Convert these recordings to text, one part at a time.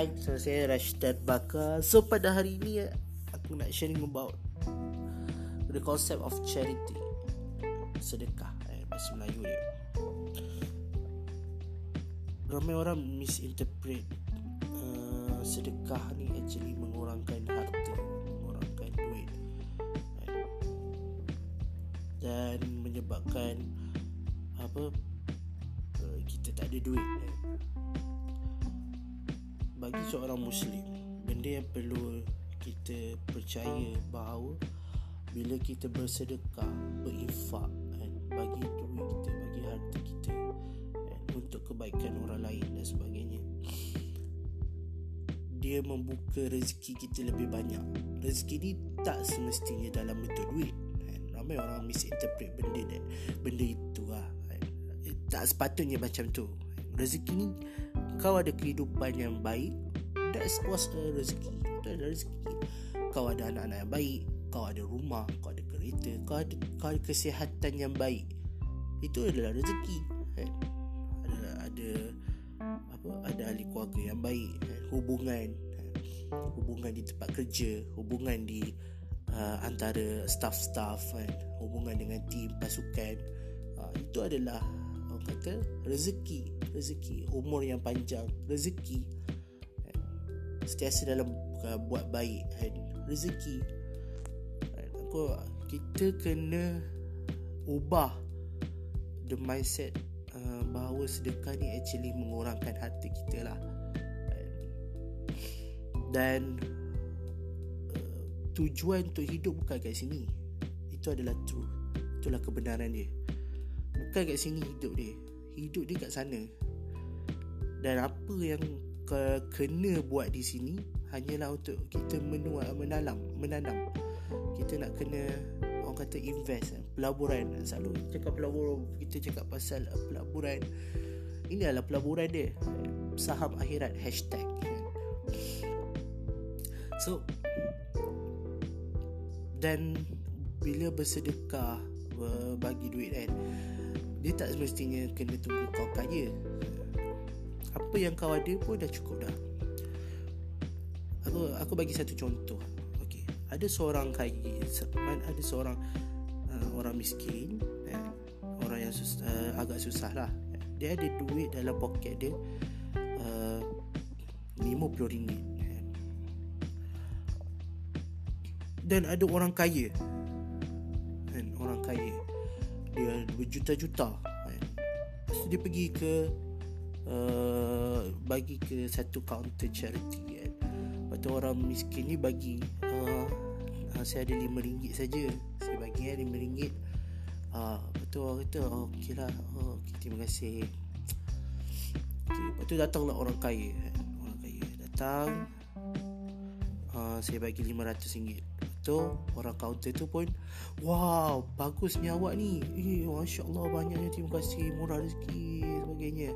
Hai, so saya Rashid Bakar. So pada hari ini Aku nak sharing about The concept of charity. Sedekah eh, Bahasa Melayu dia. Ramai orang misinterpret uh, Sedekah ni actually mengurangkan harta Mengurangkan duit eh. Dan menyebabkan Apa uh, Kita tak ada duit eh bagi seorang muslim benda yang perlu kita percaya bahawa bila kita bersedekah berinfak kan, bagi duit kita bagi harta kita kan, untuk kebaikan orang lain dan sebagainya dia membuka rezeki kita lebih banyak rezeki ni tak semestinya dalam bentuk duit kan. ramai orang misinterpret benda dan benda itu lah kan. tak sepatutnya macam tu rezeki ni kau ada kehidupan yang baik that's was a rezeki itu adalah rezeki kau ada anak-anak yang baik kau ada rumah kau ada kereta kau ada, kau ada kesihatan yang baik itu adalah rezeki kan? ada ada apa ada ahli keluarga yang baik kan? hubungan kan? hubungan di tempat kerja hubungan di uh, antara staff-staff kan? hubungan dengan tim pasukan uh, itu adalah kata rezeki rezeki umur yang panjang rezeki. Setiasa dalam buat baik kan? Rezeki. Kan? aku kita kena ubah the mindset uh, bahawa sedekah ni actually mengurangkan harta kita lah. Dan uh, tujuan untuk hidup bukan kat sini. Itu adalah truth. Itulah kebenaran dia bukan kat sini hidup dia. Hidup dia kat sana. Dan apa yang kena buat di sini hanyalah untuk kita menuai menanam menanam. Kita nak kena orang kata invest pelaburan selalu. Cakap pelaburan kita cakap pasal pelaburan. Ini adalah pelaburan dia. Saham akhirat hashtag so dan bila bersedekah bagi duit kan dia tak semestinya kena tunggu kau kaya apa yang kau ada pun dah cukup dah. Aku aku bagi satu contoh. Okey ada seorang kaya ada seorang uh, orang miskin eh, orang yang sus, uh, agak susah lah. Dia ada duit dalam poket dia uh, RM50 eh. dan ada orang kaya dia berjuta-juta kan dia pergi ke uh, bagi ke satu counter charity kan. Lepas tu orang miskin ni bagi uh, uh, saya ada RM5 saja. Saya bagi kan RM5. Ah, uh, lepas tu orang kata oh, okey lah. Oh, okay, terima kasih. Okay, lepas tu datanglah orang kaya kan. Orang kaya datang uh, saya bagi RM500 tu orang kaunter tu pun wow bagusnya awak ni. Eh masya-Allah banyaknya terima kasih. Murah rezeki sebagainya.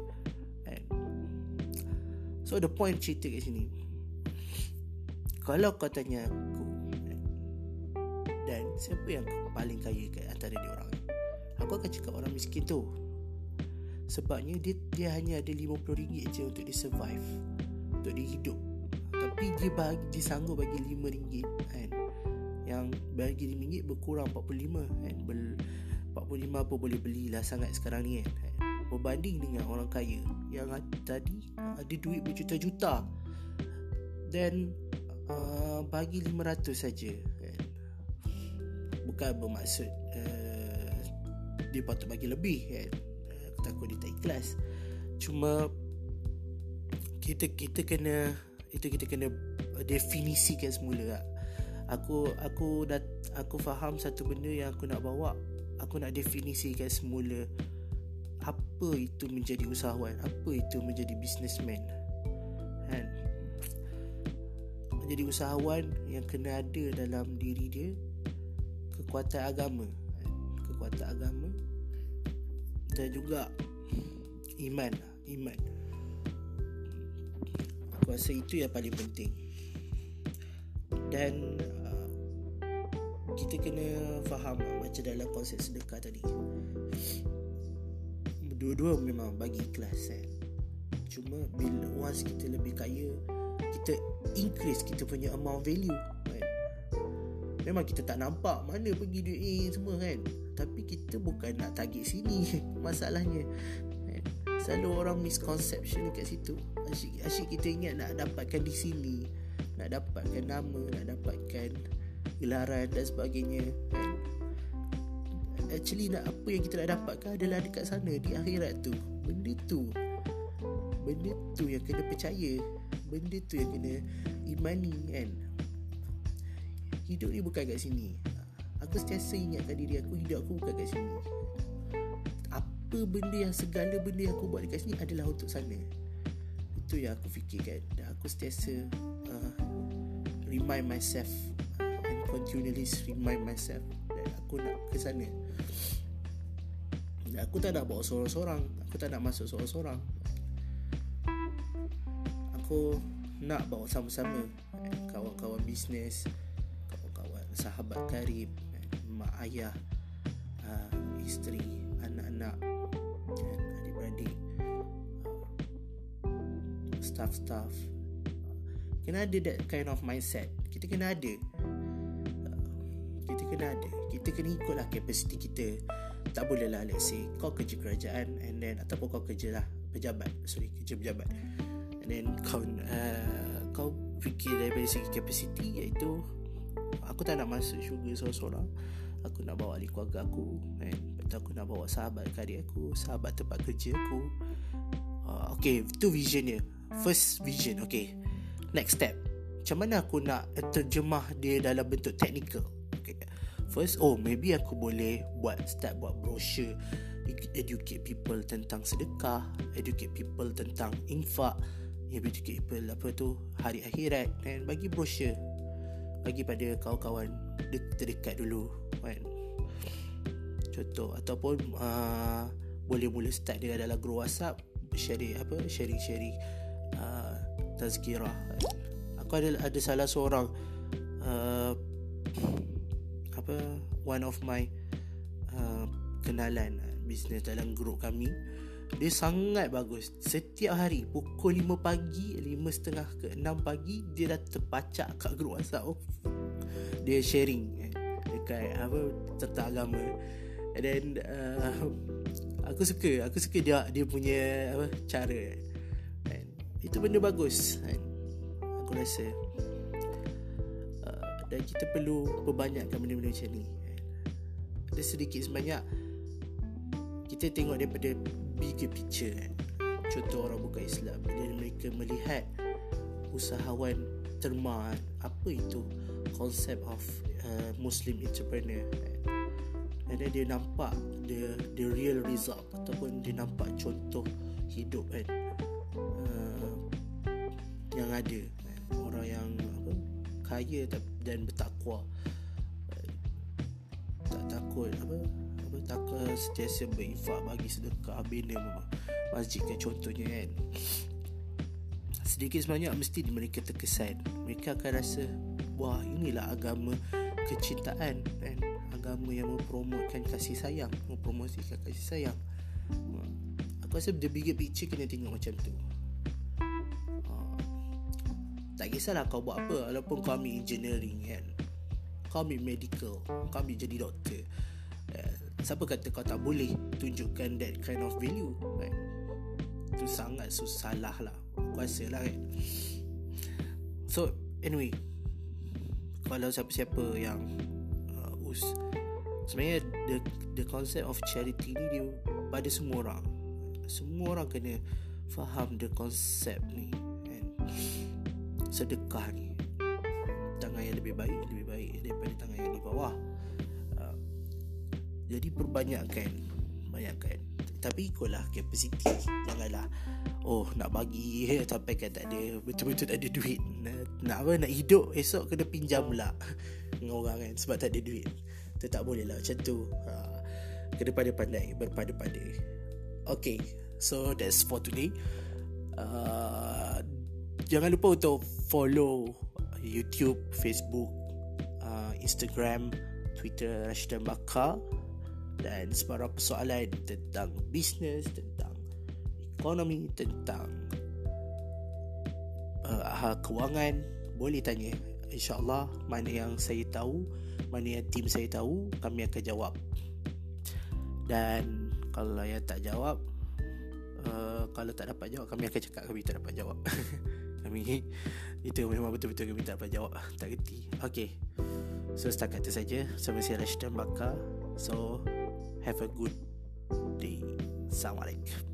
So the point cerita kat sini. Kalau kau tanya aku Dan siapa yang paling kaya kat antara dia orang Aku akan cakap orang miskin tu. Sebabnya dia dia hanya ada RM50 je untuk dia survive Untuk dia hidup. Tapi dia bagi dia sanggup bagi RM5 kan Yang bagi RM5 berkurang 45 kan? 45 pun boleh belilah sangat sekarang ni kan? Berbanding dengan orang kaya yang tadi ada duit berjuta-juta. Dan uh, bagi 500 saja kan. bukan bermaksud uh, dia patut bagi lebih kan? Aku takut dia tak ikhlas. Cuma kita kita kena itu kita kena definisikan semula lah. Aku aku dah aku faham satu benda yang aku nak bawa. Aku nak definisikan semula apa itu menjadi usahawan apa itu menjadi businessman kan? Menjadi usahawan yang kena ada dalam diri dia kekuatan agama kan? kekuatan agama dan juga iman iman. Aku rasa itu yang paling penting. Dan kita kena faham macam dalam konsep sedekah tadi. Dua-dua memang bagi ikhlas kan Cuma bila once kita lebih kaya kita increase kita punya amount value kan. Memang kita tak nampak mana pergi duit ni semua kan. Tapi kita bukan nak target sini masalahnya kan? selalu orang misconception dekat situ. Asyik, asyik kita ingat nak dapatkan di sini nak dapatkan nama nak dapatkan gelaran dan sebagainya kan? Actually nak apa yang kita nak dapatkan adalah dekat sana di akhirat tu. Benda tu benda tu yang kena percaya benda tu yang kena imani kan? Hidup ni bukan kat sini. Aku sentiasa ingatkan diri aku hidup aku bukan kat sini. Apa benda yang segala benda yang aku buat dekat sini adalah untuk sana. Itu yang aku fikirkan. Dan aku sentiasa uh, remind myself and continually remind myself dan aku nak ke sana. Dan aku tak nak bawa seorang-seorang. Aku tak nak masuk seorang-seorang. Aku nak bawa sama-sama eh, kawan-kawan bisnes kawan-kawan sahabat karib eh, mak ayah uh, isteri anak-anak eh, adik-beradik uh, staff-staff. Kena ada that kind of mindset. Kita kena ada kita kena ada. Kita kena ikutlah capacity kita. Tak boleh lah let's say kau kerja kerajaan and then ataupun kau kerja lah pejabat. Sorry kerja pejabat. And then kau uh, kau fikir dari segi capacity iaitu aku tak nak masuk syurga seorang-seorang. Aku nak bawa ahli keluarga aku kan betul aku nak bawa sahabat karib aku sahabat tempat kerja aku. Uh, okay tu vision dia. First vision okay. Next step. Macam mana aku nak terjemah dia dalam bentuk okay. First oh maybe aku boleh buat start buat brochure educate people tentang sedekah educate people tentang infak educate people apa tu hari akhirat dan bagi brochure. Bagi pada kawan-kawan terdekat dulu kan? Contoh ataupun uh, boleh mula start dengan dalam group WhatsApp sharing apa sharing sharing uh, tazkirah aku ada ada salah seorang uh, apa one of my uh, kenalan uh, bisnes dalam grup kami dia sangat bagus. Setiap hari Pukul 5 pagi 5.30 ke 6 pagi Dia dah terpacak kat grup WhatsApp oh. Dia sharing eh, Dekat apa Tentang agama. And then uh, Aku suka Aku suka dia Dia punya apa Cara And Itu benda bagus and Aku rasa Dan kita perlu Perbanyakkan benda-benda macam ni Ada sedikit sebanyak Kita tengok daripada bigger picture kan. Contoh orang bukan Islam Bila mereka melihat Usahawan terma Apa itu Konsep of uh, Muslim entrepreneur kan. Then dia nampak The, the real result Ataupun dia nampak contoh Hidup kan uh, Yang ada kan. Orang yang apa, Kaya dan bertakwa. Tak takut apa takkan sentiasa berinfak bagi sedekah bina masjid kan contohnya kan. Sedikit sebanyak mesti mereka terkesan. Mereka akan rasa wah inilah agama kecintaan kan. Agama yang mempromotkan kasih sayang mempromosikan kasih sayang. Aku rasa the bigger picture kena tengok macam tu kisahlah kau buat apa walaupun kau ambil engineering kan. Kau ambil medical kau ambil jadi doktor. Siapa kata kau tak boleh tunjukkan that kind of value kan? Itu sangat susah salah lah. Aku rasa lah kan So anyway Kalau siapa-siapa yang uh, us, Sebenarnya the, the concept of charity ni dia pada semua orang. Semua orang kena faham the concept ni kan? Sedekah ni Tangan yang lebih baik Lebih baik daripada tangan yang di bawah. Jadi perbanyakkan Banyakkan Tapi ikutlah capacity Janganlah Oh nak bagi Sampai kan tak ada Betul-betul tak ada duit. Nak apa Nak hidup Esok kena pinjam pula Dengan orang kan Sebab tak ada duit. Itu tak boleh lah Macam tu. Ha. Kena pandai-pandai Berpada-pada. Okay So that's for today. Uh, Jangan lupa untuk follow YouTube, Facebook, uh, Instagram, Twitter Rashidan Bakar. Dan sebarang persoalan tentang bisnes, tentang ekonomi, tentang uh, kewangan boleh tanya. Insyaallah mana yang saya tahu mana yang tim saya tahu kami akan jawab. Dan kalau yang tak jawab uh, kalau tak dapat jawab kami akan cakap kami tak dapat jawab kami itu memang betul-betul kami tak dapat jawab tak reti. Okey so setakat itu saja. Sama saya Rashid Bakar. So have a good day. Assalamualaikum